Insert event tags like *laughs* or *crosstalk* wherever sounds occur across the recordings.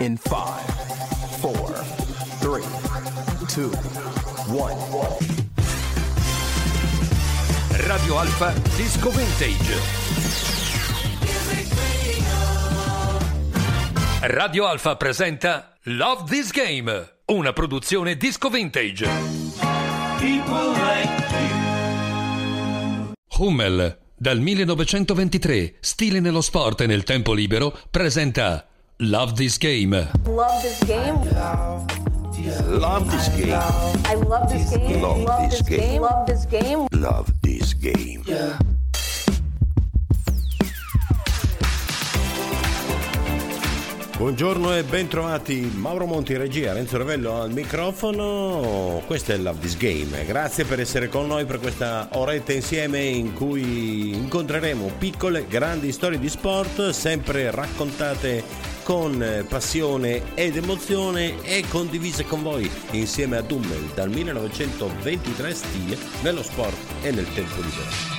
in 5, 4, 3, 2, 1. Radio Alfa Disco Vintage. Radio Alfa presenta Love This Game, una produzione disco vintage. Hummel, dal 1923, stile nello sport e nel tempo libero, presenta Love This Game. Love this game. Love this game. I love this game. Love this game. Love this game. Love this game. Buongiorno e bentrovati Mauro Monti regia, Renzo Ravello al microfono. Questo è Love This Game. Grazie per essere con noi per questa oretta insieme in cui incontreremo piccole, grandi storie di sport, sempre raccontate con passione ed emozione e condivise con voi insieme a Dummel dal 1923 stile nello sport e nel tempo libero.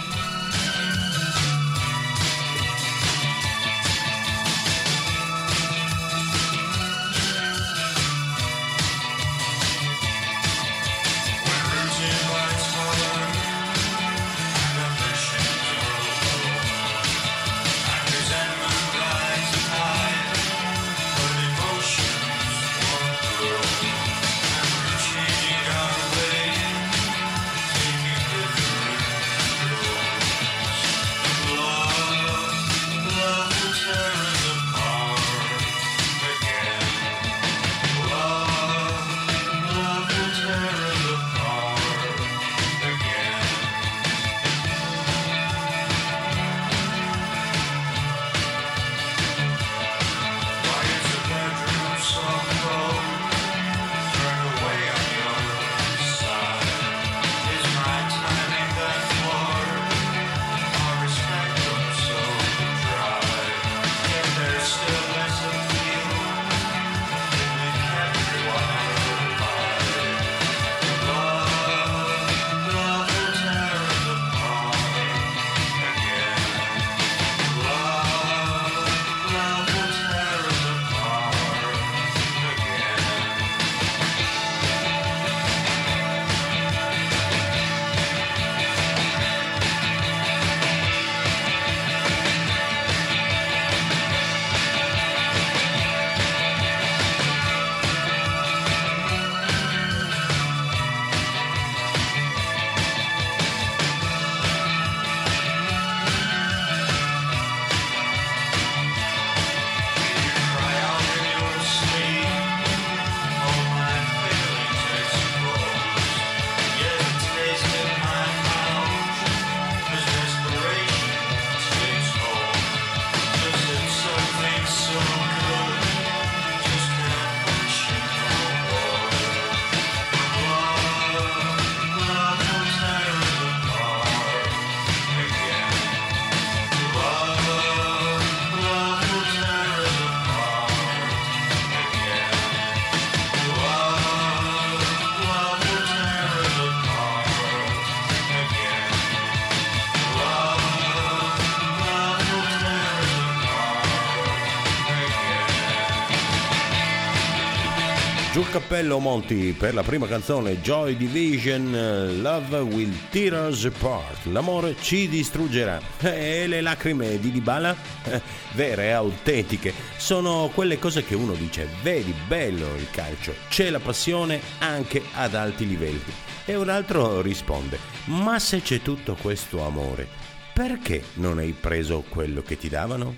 Cappello Monti per la prima canzone Joy Division Love Will Tear Us Apart L'amore ci distruggerà E le lacrime di Dybala? Eh, *laughs* vere e autentiche Sono quelle cose che uno dice Vedi, bello il calcio C'è la passione anche ad alti livelli E un altro risponde Ma se c'è tutto questo amore Perché non hai preso quello che ti davano?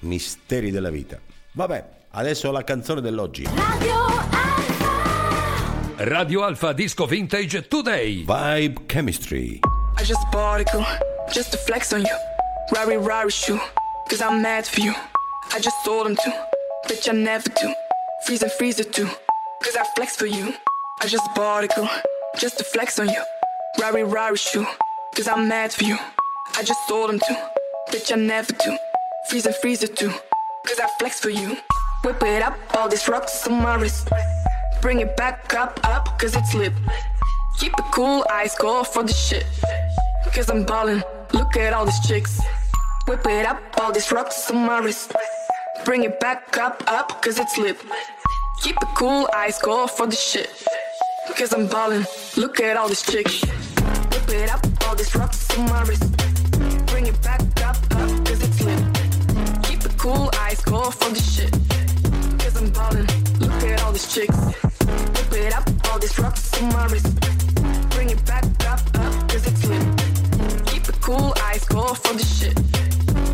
Misteri della vita Vabbè, adesso la canzone dell'oggi Radio. Radio Alfa Disco Vintage Today. Vibe Chemistry I just bought a girl, just to flex on you. Rari Rari shoe, cause I'm mad for you. I just sold them too, bitch I never do. Freeze and freeze it too, cause I flex for you. I just bought a girl, just to flex on you. Rari Rari shoe, cause I'm mad for you. I just sold them too, bitch I never do. Freeze and freeze it too, cause I flex for you. Whip it up, all these rocks on my wrist. Bring it back up, up, cause it's lit. Keep it cool, eyes go for the shit. Cause I'm ballin', look at all these chicks. Whip it up, all these rocks on my wrist. Bring it back up, up, cause it's lit. Keep it cool, eyes go for the shit. Cause I'm ballin', look at all these chicks. Whip it up, all these rocks on my wrist. Bring it back up, up, cause it's lit. Keep it cool, eyes go for the shit. Cause I'm ballin', look at all these chicks. It up, all these rocks on my wrist. Bring it back up, up, cause it's lit. Keep it cool, eyes go for the shit.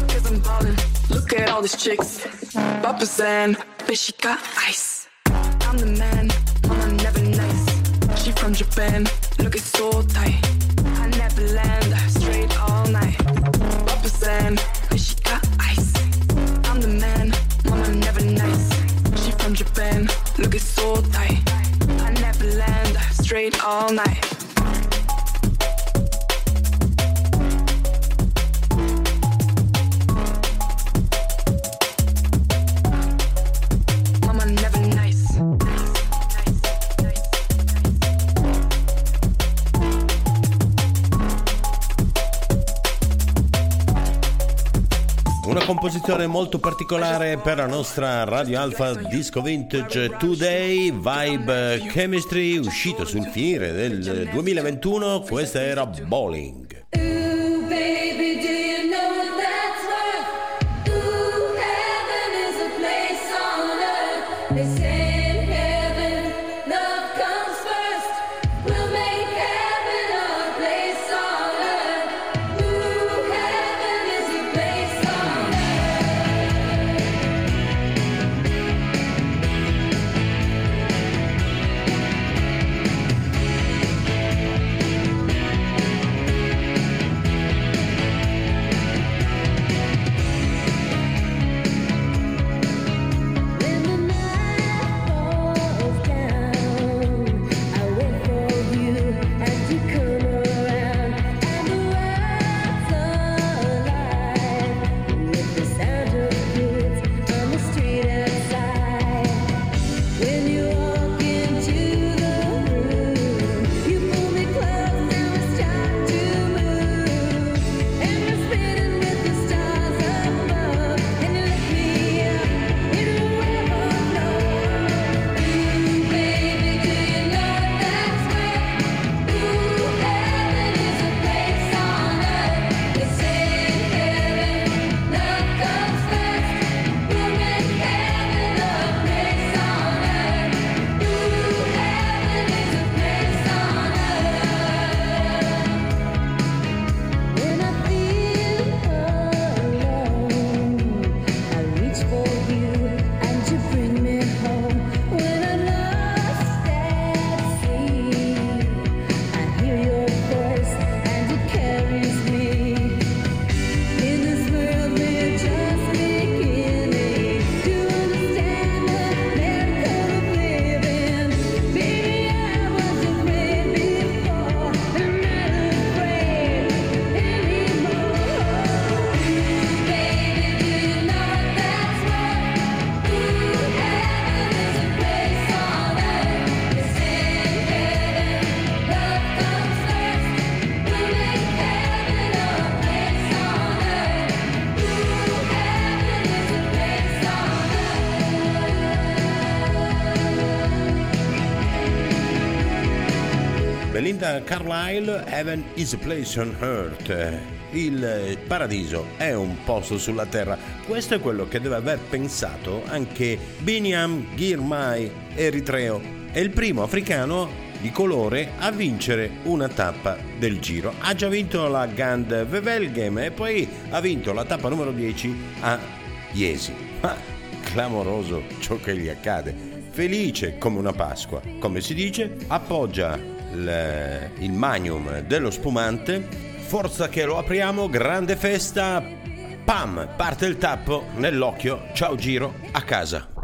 Cause I'm ballin', look at all these chicks. Papa San, bitch, she got ice. I'm the man, mama never nice. She from Japan, look it's so tight. I never land, straight all night. Papa San, bitch, she got ice. I'm the man, mama never nice. She from Japan, look it's so tight. All night. Una composizione molto particolare per la nostra Radio Alpha Disco Vintage Today, Vibe Chemistry, uscito sul finire del 2021, questa era Bowling. Carlisle, Heaven is a place on earth. Il paradiso è un posto sulla terra. Questo è quello che deve aver pensato anche Biniam Girmay, eritreo. È il primo africano di colore a vincere una tappa del giro. Ha già vinto la Gand Wevelgem e poi ha vinto la tappa numero 10 a Iesi. Ma clamoroso ciò che gli accade. Felice come una Pasqua, come si dice, appoggia il, il magnum dello spumante. Forza che lo apriamo, grande festa. Pam, parte il tappo nell'occhio. Ciao giro, a casa.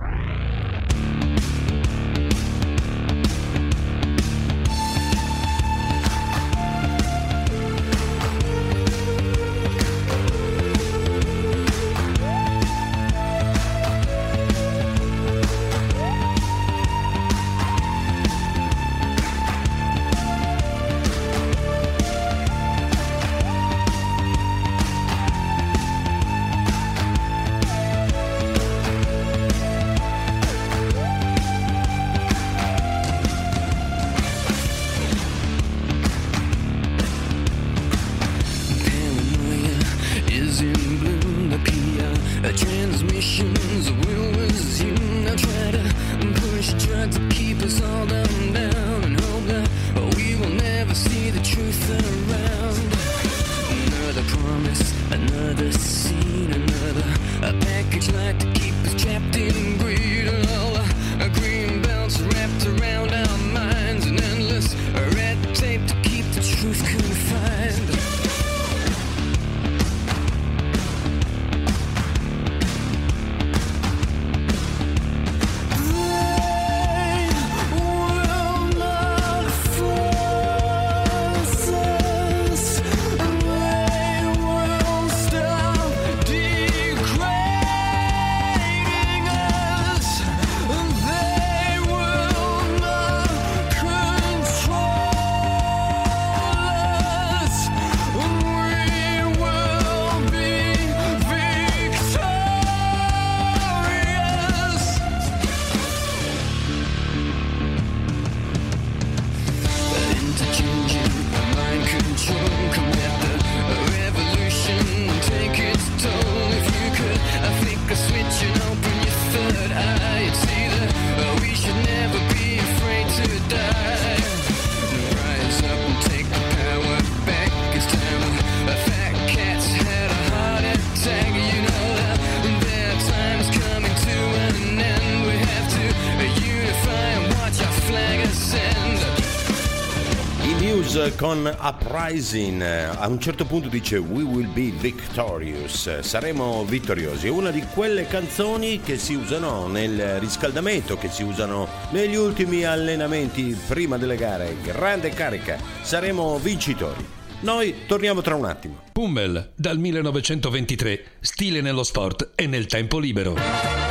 Con Uprising. A un certo punto dice We will be victorious. Saremo vittoriosi. È una di quelle canzoni che si usano nel riscaldamento, che si usano negli ultimi allenamenti prima delle gare. Grande carica. Saremo vincitori. Noi torniamo tra un attimo. Pummel, dal 1923, stile nello sport e nel tempo libero.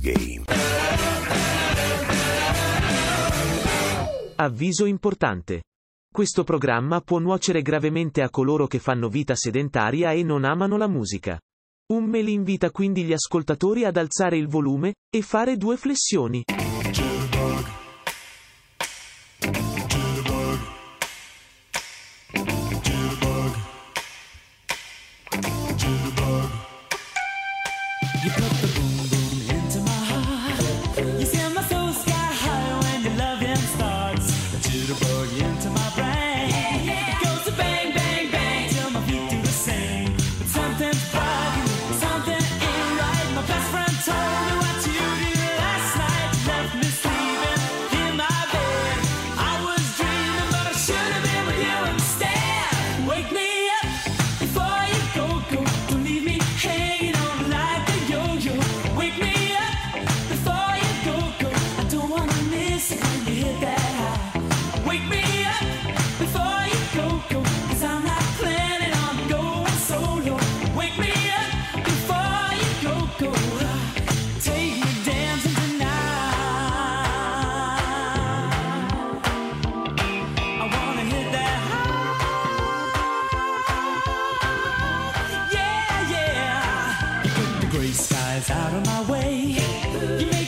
Game. Avviso importante. Questo programma può nuocere gravemente a coloro che fanno vita sedentaria e non amano la musica. Ummel invita quindi gli ascoltatori ad alzare il volume e fare due flessioni. Skies out of my way.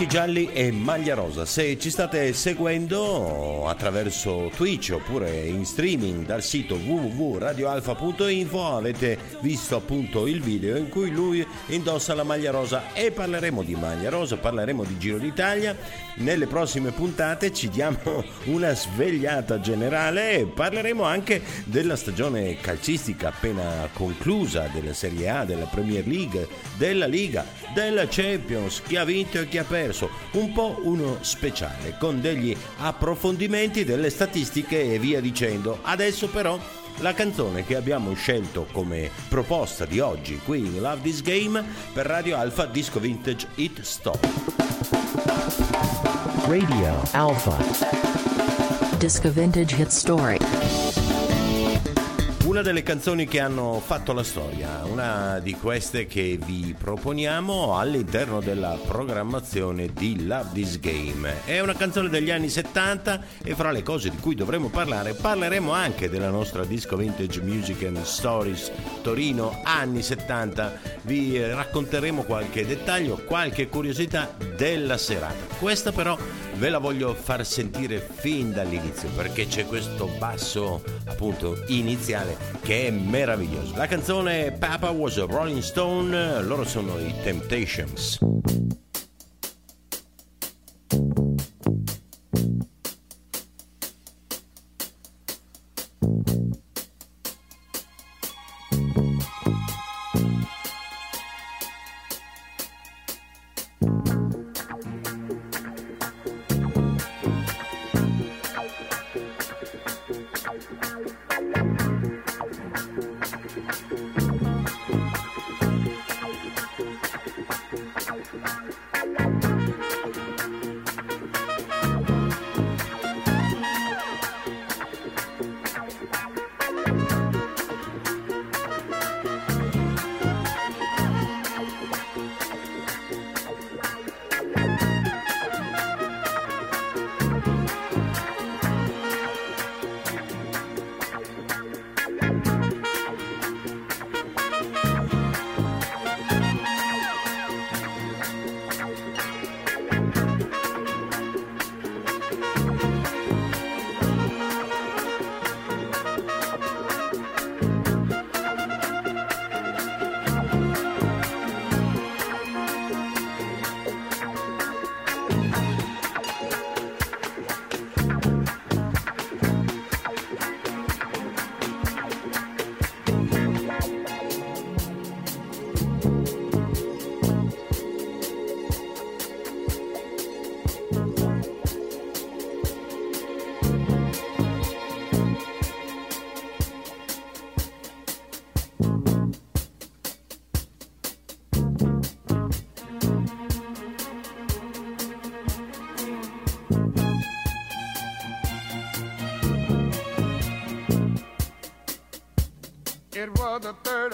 Guanti gialli e maglia rosa. Se ci state seguendo attraverso Twitch oppure in streaming dal sito www.radioalfa.info avete visto appunto il video in cui lui indossa la maglia rosa e parleremo di maglia rosa, parleremo di Giro d'Italia. Nelle prossime puntate ci diamo *laughs* una svegliata generale e parleremo anche della stagione calcistica appena conclusa della Serie A, della Premier League, della Liga, della Champions, chi ha vinto e chi ha perso, un po' uno speciale con degli approfondimenti delle statistiche e via dicendo. Adesso però la canzone che abbiamo scelto come proposta di oggi qui in Love This Game per Radio Alpha Disco Vintage Hit Stop. Radio Alpha. Disco Vintage Hit Story. Una delle canzoni che hanno fatto la storia, una di queste che vi proponiamo all'interno della programmazione di Love This Game. È una canzone degli anni 70 e fra le cose di cui dovremo parlare parleremo anche della nostra Disco Vintage Music and Stories Torino anni 70. Vi racconteremo qualche dettaglio, qualche curiosità della serata. Questa però ve la voglio far sentire fin dall'inizio perché c'è questo basso appunto iniziale che è meraviglioso. La canzone Papa was a Rolling Stone, loro sono i Temptations.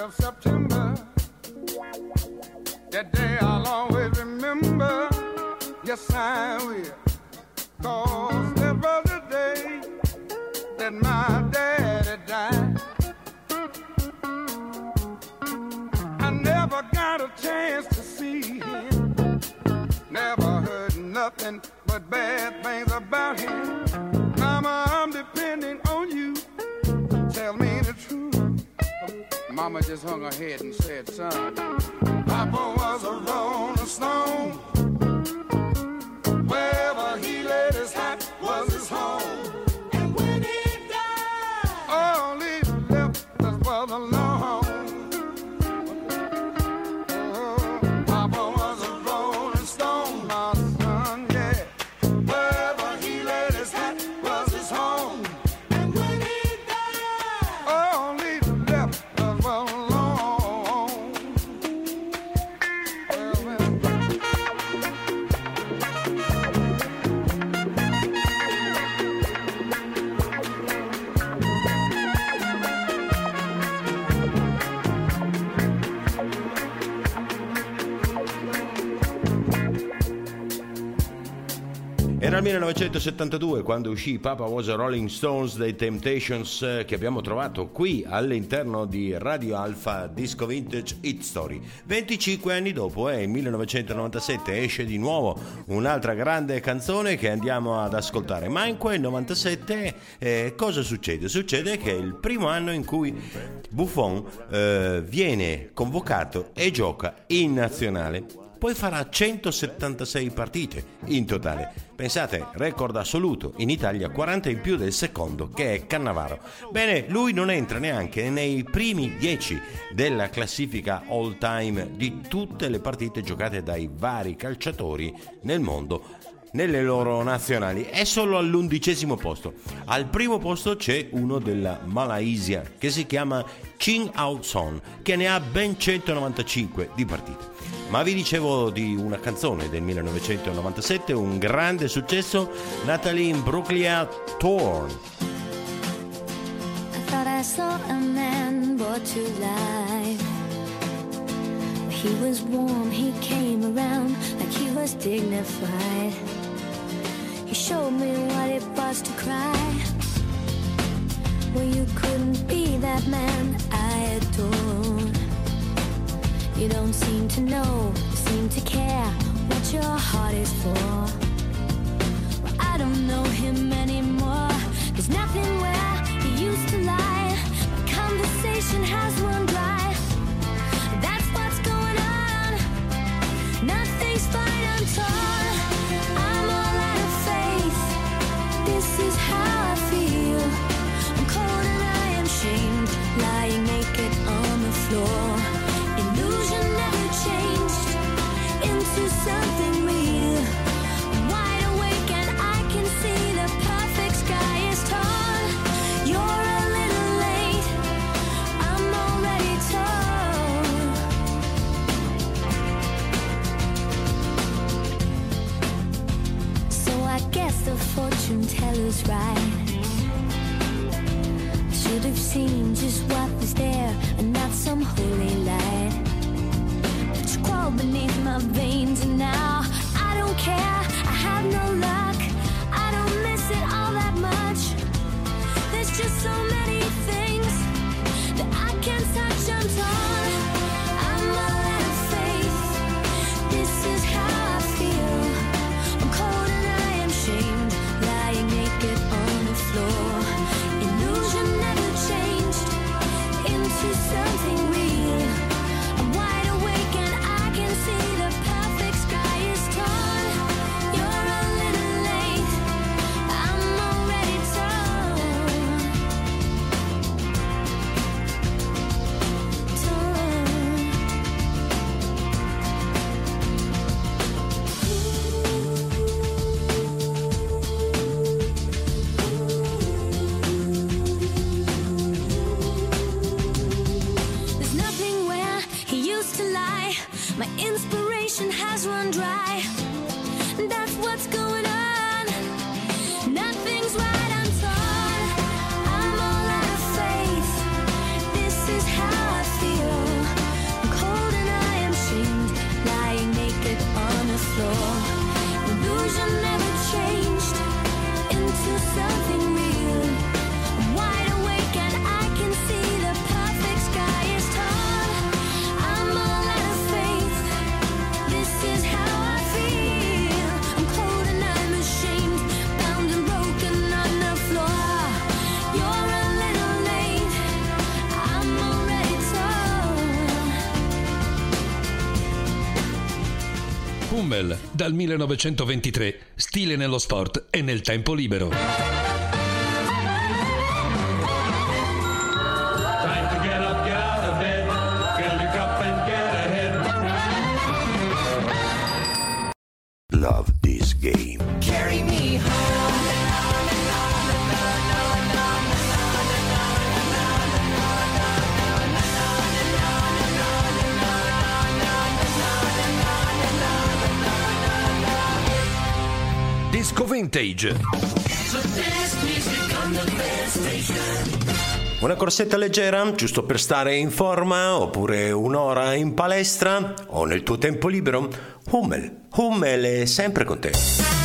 Of September. That day I'll always remember. Yes, I will. Mama just hung her head and said, son, Papa was a rolling stone. Wherever he laid his hat was his home. Il 1972 quando uscì Papa Was a Rolling Stones dei Temptations eh, che abbiamo trovato qui all'interno di Radio Alpha Disco Vintage Hit Story. 25 anni dopo, eh, 1997, esce di nuovo un'altra grande canzone che andiamo ad ascoltare. Ma in quel 97 eh, cosa succede? Succede che è il primo anno in cui Buffon eh, viene convocato e gioca in nazionale poi farà 176 partite in totale. Pensate, record assoluto, in Italia 40 in più del secondo che è Cannavaro. Bene, lui non entra neanche nei primi 10 della classifica all time di tutte le partite giocate dai vari calciatori nel mondo nelle loro nazionali è solo all'undicesimo posto. Al primo posto c'è uno della Malaysia che si chiama Ching Ao Son che ne ha ben 195 di partite. Ma vi dicevo di una canzone del 1997, un grande successo, Natalie Brooklyn Torn. I thought I saw a man brought to life. He was warm, he came around like he was dignified. He showed me what it was to cry. Well, you couldn't be that man I adored. You don't seem to know, seem to care what your heart is for. Well, I don't know him anymore. There's nothing where he used to lie. The conversation has run dry. Fortune teller's right. Should have seen just what was there and not some holy light. But you crawl beneath my veins and now I don't care. I have no luck. Dal 1923, stile nello sport e nel tempo libero. Vintage. Una corsetta leggera, giusto per stare in forma, oppure un'ora in palestra o nel tuo tempo libero? Hummel, Hummel è sempre con te.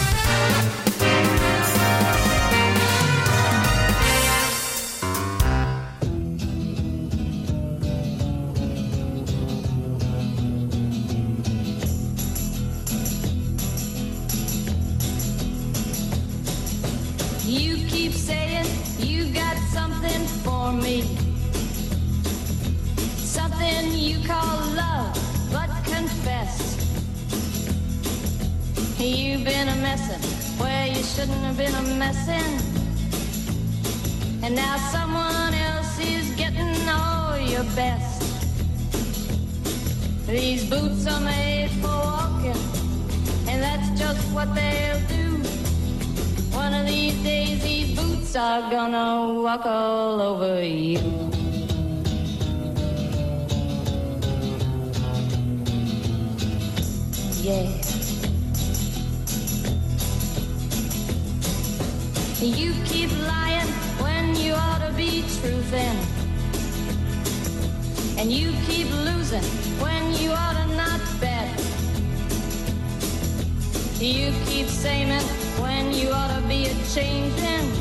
Walk all over you. Yeah. You keep lying when you ought to be truthing. And you keep losing when you ought to not bet. You keep saying when you ought to be a changing.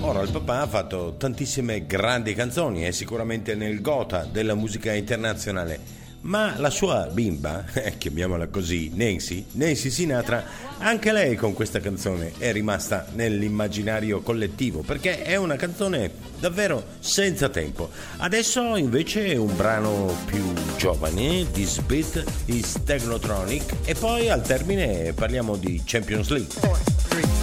Ora, il papà ha fatto tantissime grandi canzoni, è sicuramente nel gota della musica internazionale. Ma la sua bimba, *laughs* eh, chiamiamola così, Nancy, Nancy Sinatra, anche lei con questa canzone è rimasta nell'immaginario collettivo perché è una canzone davvero senza tempo. Adesso invece è un brano più giovane, This Beat is Technotronic e poi al termine parliamo di Champions League. I'm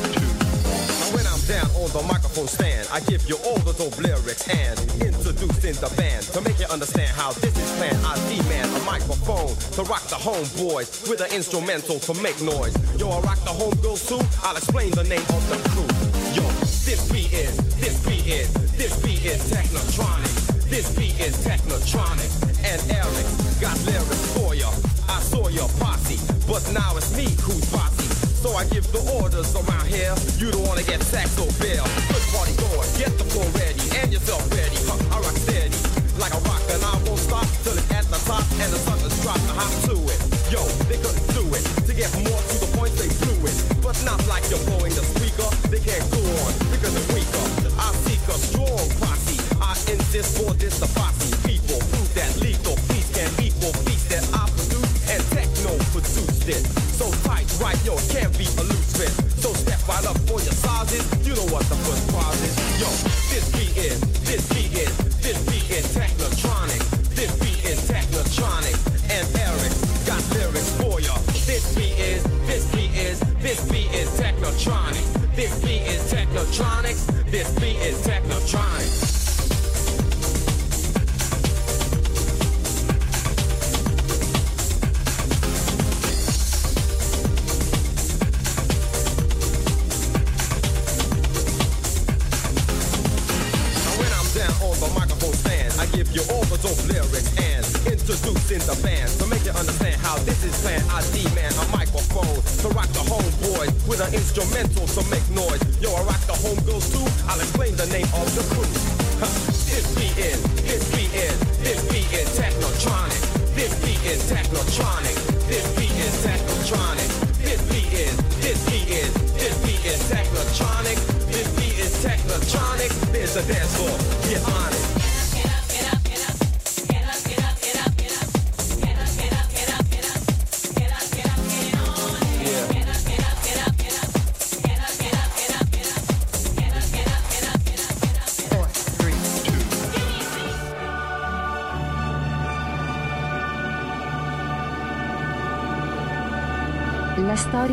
down on the microphone stand, I give you all the dope lyrics and introducing the band to make you understand how this is planned. I demand a microphone to rock the homeboys with an instrumental to make noise. Yo, I rock the homegirls too. I'll explain the name of the crew. Yo, this beat is, this beat is, this beat is Technotronic. This beat is Technotronic. And Eric got lyrics for ya. I saw your posse, but now it's me who's bossy. So I give the orders around here. You don't wanna get sacked or bail. Good party going, get the floor ready and yourself ready. Huh, I rock steady like a rock and I won't stop till it's at the top and the sun is dropped. Hop to it. Yo, they couldn't do it. To get more to the point, they blew it. But not like you're blowing the speaker. They can't go on because it's weaker. I seek a strong posse. I insist for this the posse. Yo, it can't be a loose fit. So step right up for your sizes. You know what the first prize is. Yo, this beat is, this beat is, this beat is technotronic. This beat is technotronic. And Eric got lyrics for ya. This beat is, this beat is, this beat is technotronic. This beat is technotronic. This beat is technotronic.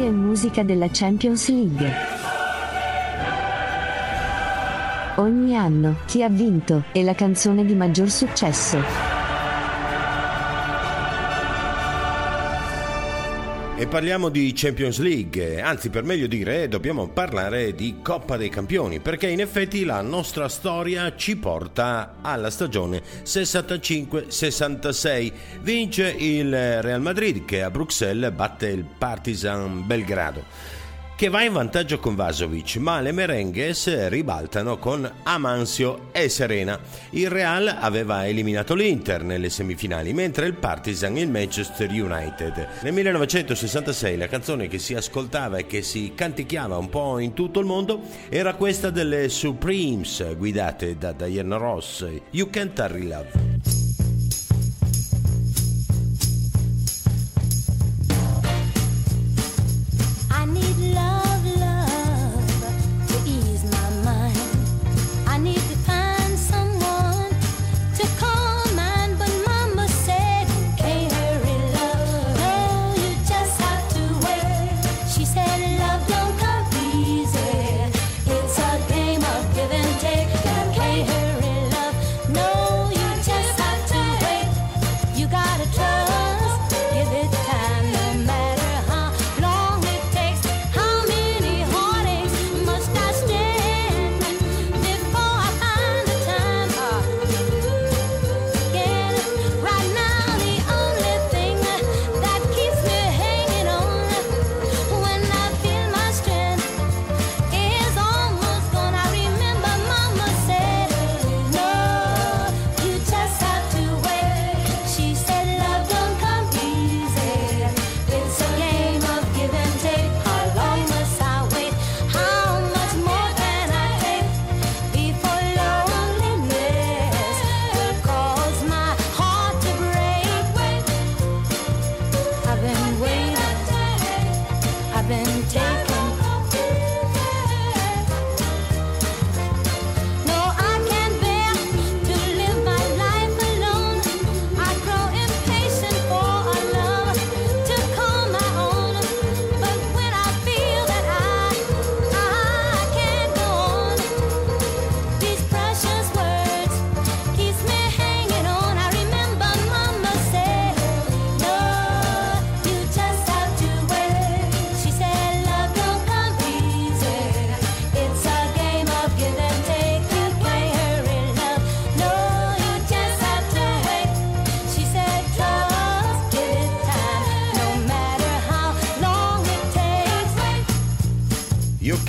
Storia e musica della Champions League. Ogni anno, chi ha vinto, e la canzone di maggior successo. E parliamo di Champions League, anzi per meglio dire dobbiamo parlare di Coppa dei Campioni, perché in effetti la nostra storia ci porta alla stagione 65-66. Vince il Real Madrid che a Bruxelles batte il Partizan Belgrado che va in vantaggio con Vasovic, ma le merenghes ribaltano con Amancio e Serena. Il Real aveva eliminato l'Inter nelle semifinali, mentre il Partizan il Manchester United. Nel 1966 la canzone che si ascoltava e che si canticchiava un po' in tutto il mondo era questa delle Supremes, guidate da Diana Ross, You Can't Hurry Love.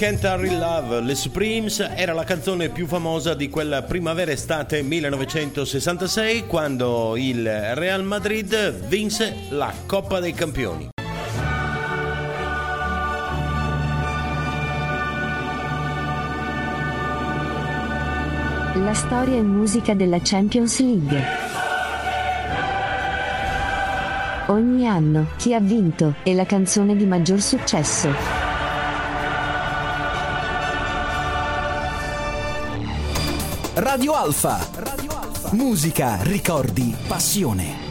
Can't Hurry Love, le Supremes, era la canzone più famosa di quella primavera-estate 1966 quando il Real Madrid vinse la Coppa dei Campioni. La storia e musica della Champions League. Ogni anno, chi ha vinto, è la canzone di maggior successo. Radio Alfa. Radio Alfa. Musica, ricordi, passione.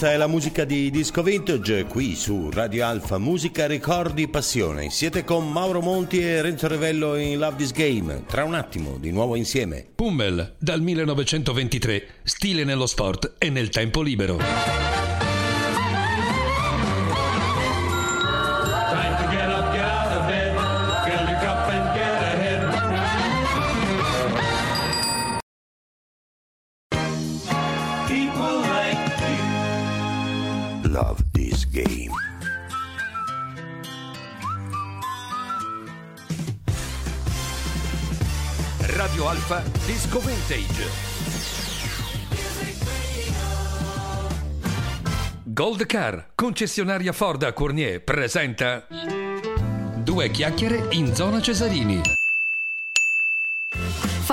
Questa è la musica di Disco Vintage qui su Radio Alfa Musica Ricordi Passione. Siete con Mauro Monti e Renzo Revello in Love This Game. Tra un attimo, di nuovo insieme. Pummel, dal 1923, stile nello sport e nel tempo libero. Radio Alfa Disco Vintage. Gold Car, concessionaria Ford a Cournier, presenta Due chiacchiere in zona Cesarini.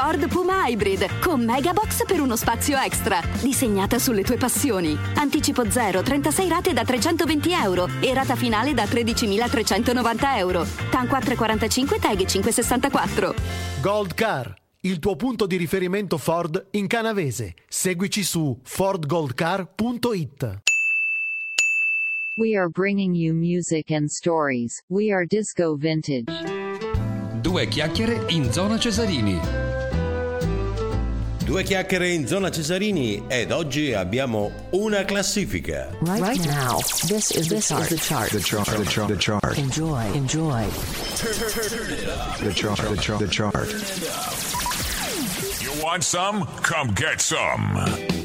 Ford Puma Hybrid con Megabox per uno spazio extra, disegnata sulle tue passioni. Anticipo 0, 36 rate da 320 euro e rata finale da 13.390 euro. TAN 445 TAG 564. Gold Car, il tuo punto di riferimento Ford in canavese. Seguici su fordgoldcar.it. We are bringing you music and stories. We are disco vintage. Due chiacchiere in zona Cesarini. Due chiacchiere in zona Cesarini ed oggi abbiamo una classifica. Right, now, this is this is the chart. The chart. The chart. The chart. Enjoy, enjoy. The chart. The chart. The chart. You want some? Come get some.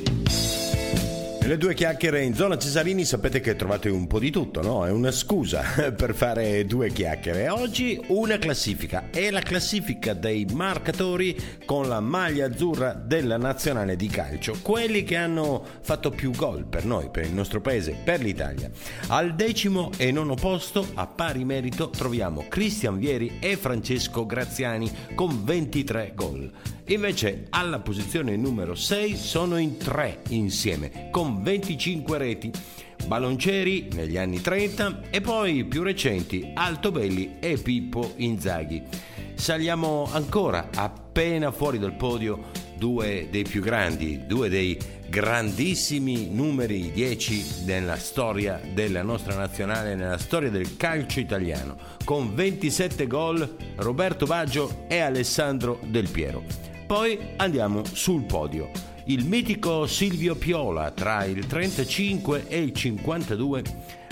Nelle due chiacchiere in zona Cesarini sapete che trovate un po' di tutto, no? È una scusa *laughs* per fare due chiacchiere. Oggi una classifica. È la classifica dei marcatori con la maglia azzurra della nazionale di calcio. Quelli che hanno fatto più gol per noi, per il nostro paese, per l'Italia. Al decimo e nono posto, a pari merito, troviamo Cristian Vieri e Francesco Graziani con 23 gol. Invece alla posizione numero 6 sono in tre insieme con 25 reti. Baloncieri negli anni 30 e poi più recenti Altobelli e Pippo Inzaghi. Saliamo ancora appena fuori dal podio due dei più grandi, due dei grandissimi numeri 10 nella storia della nostra nazionale, nella storia del calcio italiano, con 27 gol Roberto Baggio e Alessandro Del Piero. Poi andiamo sul podio. Il mitico Silvio Piola tra il 35 e il 52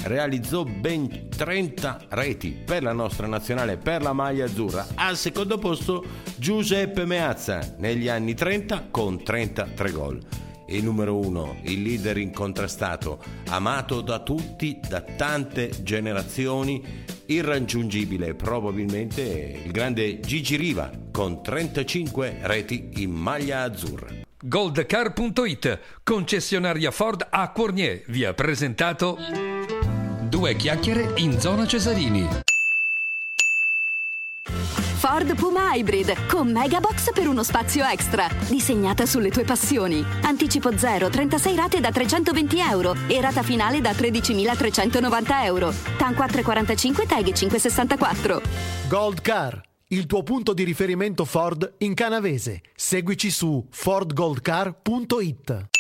realizzò ben 30 reti per la nostra nazionale per la maglia azzurra. Al secondo posto Giuseppe Meazza negli anni 30 con 33 gol. Il numero uno, il leader incontrastato, amato da tutti, da tante generazioni, irraggiungibile probabilmente il grande Gigi Riva con 35 reti in maglia azzurra. Goldcar.it, concessionaria Ford a Cornier, vi ha presentato Due chiacchiere in zona Cesarini. Ford Puma Hybrid con Megabox per uno spazio extra. Disegnata sulle tue passioni. Anticipo 0, 36 rate da 320 euro e rata finale da 13.390 euro. TAN 445 TAG 564. Gold Car, il tuo punto di riferimento Ford in canavese. Seguici su fordgoldcar.it.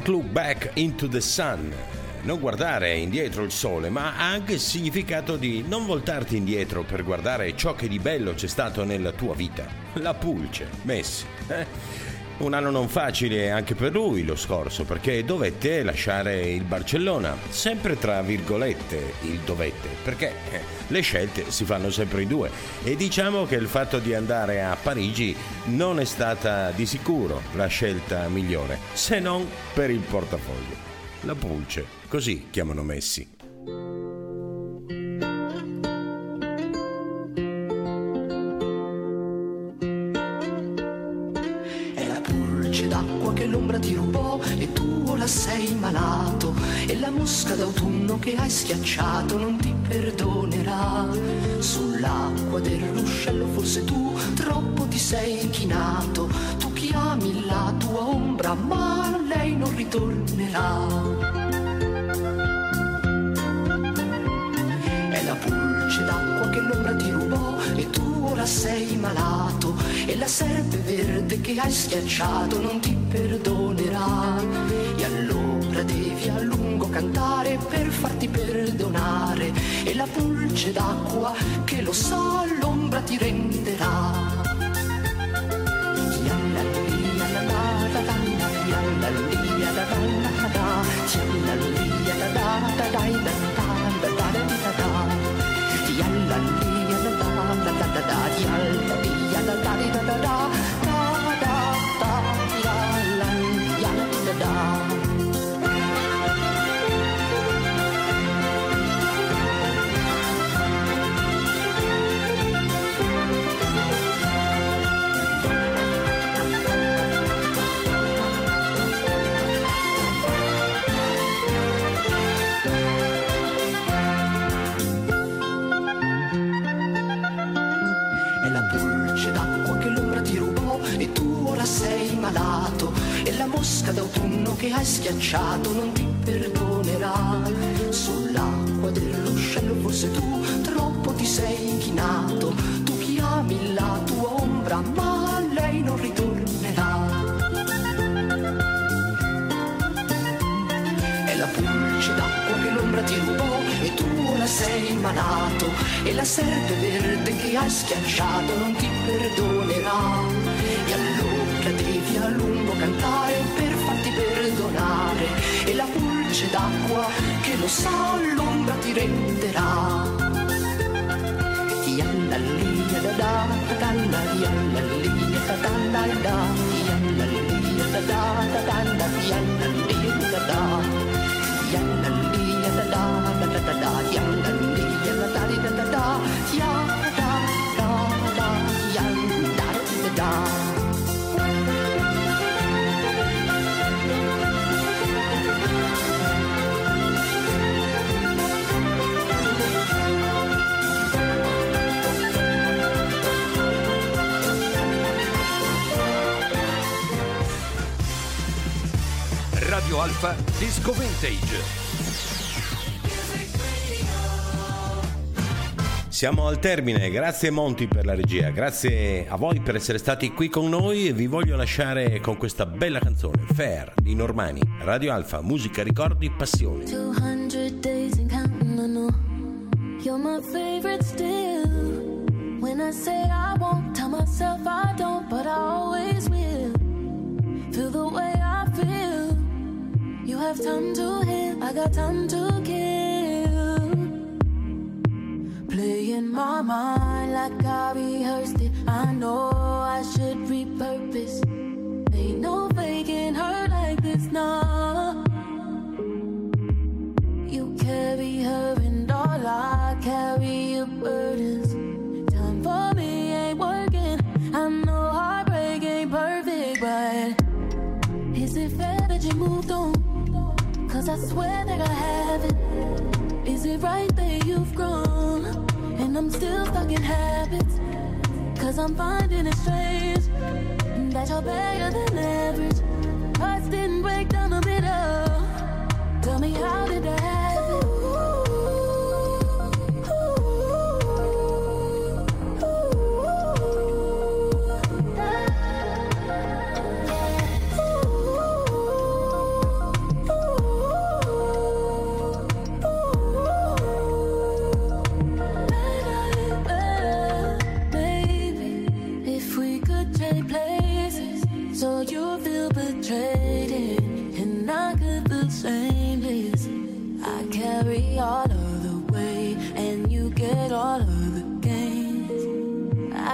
Don't Look Back into the Sun. non guardare indietro il sole, ma ha anche il significato di non voltarti indietro per guardare ciò che di bello c'è stato nella tua vita. La pulce, Messi. eh? Un anno non facile anche per lui lo scorso, perché dovette lasciare il Barcellona, sempre tra virgolette il dovette, perché eh, le scelte si fanno sempre in due e diciamo che il fatto di andare a Parigi non è stata di sicuro la scelta migliore, se non per il portafoglio. La pulce, così chiamano Messi. Pulce d'acqua che l'ombra ti rubò e tu ora sei malato. E la mosca d'autunno che hai schiacciato non ti perdonerà. Sull'acqua del ruscello forse tu troppo ti sei inchinato. Tu chiami la tua ombra ma lei non ritornerà. È la pulce d'acqua che l'ombra ti sei malato e la serpe verde che hai schiacciato non ti perdonerà. E allora devi a lungo cantare per farti perdonare e la pulce d'acqua che lo sa l'ombra ti renderà mosca d'autunno che hai schiacciato non ti perdonerà. Sull'acqua del ruscello forse tu troppo ti sei inchinato. Tu chiami la tua ombra ma lei non ritornerà. È la pulce d'acqua che l'ombra ti rubò e tu ora sei malato e la serpe verde che hai schiacciato non ti perdonerà e allora devi a lungo cantare per farti perdonare e la pulce d'acqua che lo sa l'ombra ti renderà Radio Alfa Disco Vintage. Siamo al termine, grazie Monti per la regia, grazie a voi per essere stati qui con noi e vi voglio lasciare con questa bella canzone, Fair di Normani, Radio Alfa, musica, ricordi, passione. 200 days and counting, I know you're my favorite still. When I say I won't, tell myself I don't, but I always have time to heal, I got time to kill. Playing my mind like I rehearsed it. I know I should repurpose. Ain't no faking her like this, nah. You carry her and all I carry your burdens. Time for me ain't working. I know heartbreak ain't perfect, but is it fair that you moved on? I swear that I haven't. Is it right that you've grown? And I'm still stuck in habits. Cause I'm finding it strange that you're better than average. Hearts didn't break down the middle. Tell me how did that happen?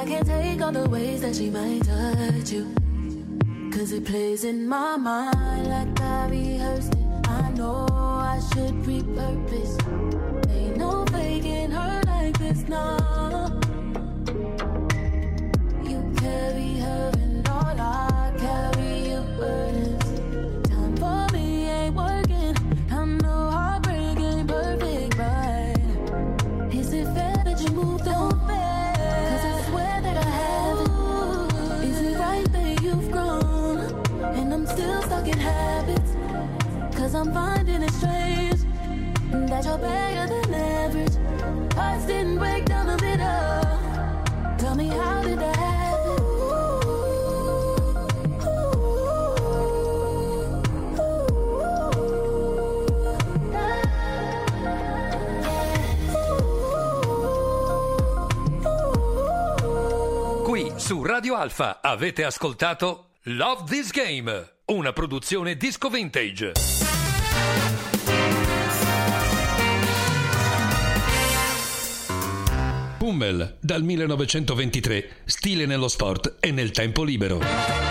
Can't take all the ways that she might touch you. Cause it plays in my mind like I rehearsed it. I know I should repurpose. Ain't no faking her like this, nah. I'm finding it strange that you're better than average. Hearts didn't break down the middle. Tell me how did that su Radio Alfa avete ascoltato Love This Game, una produzione disco vintage. Pummel dal 1923, stile nello sport e nel tempo libero.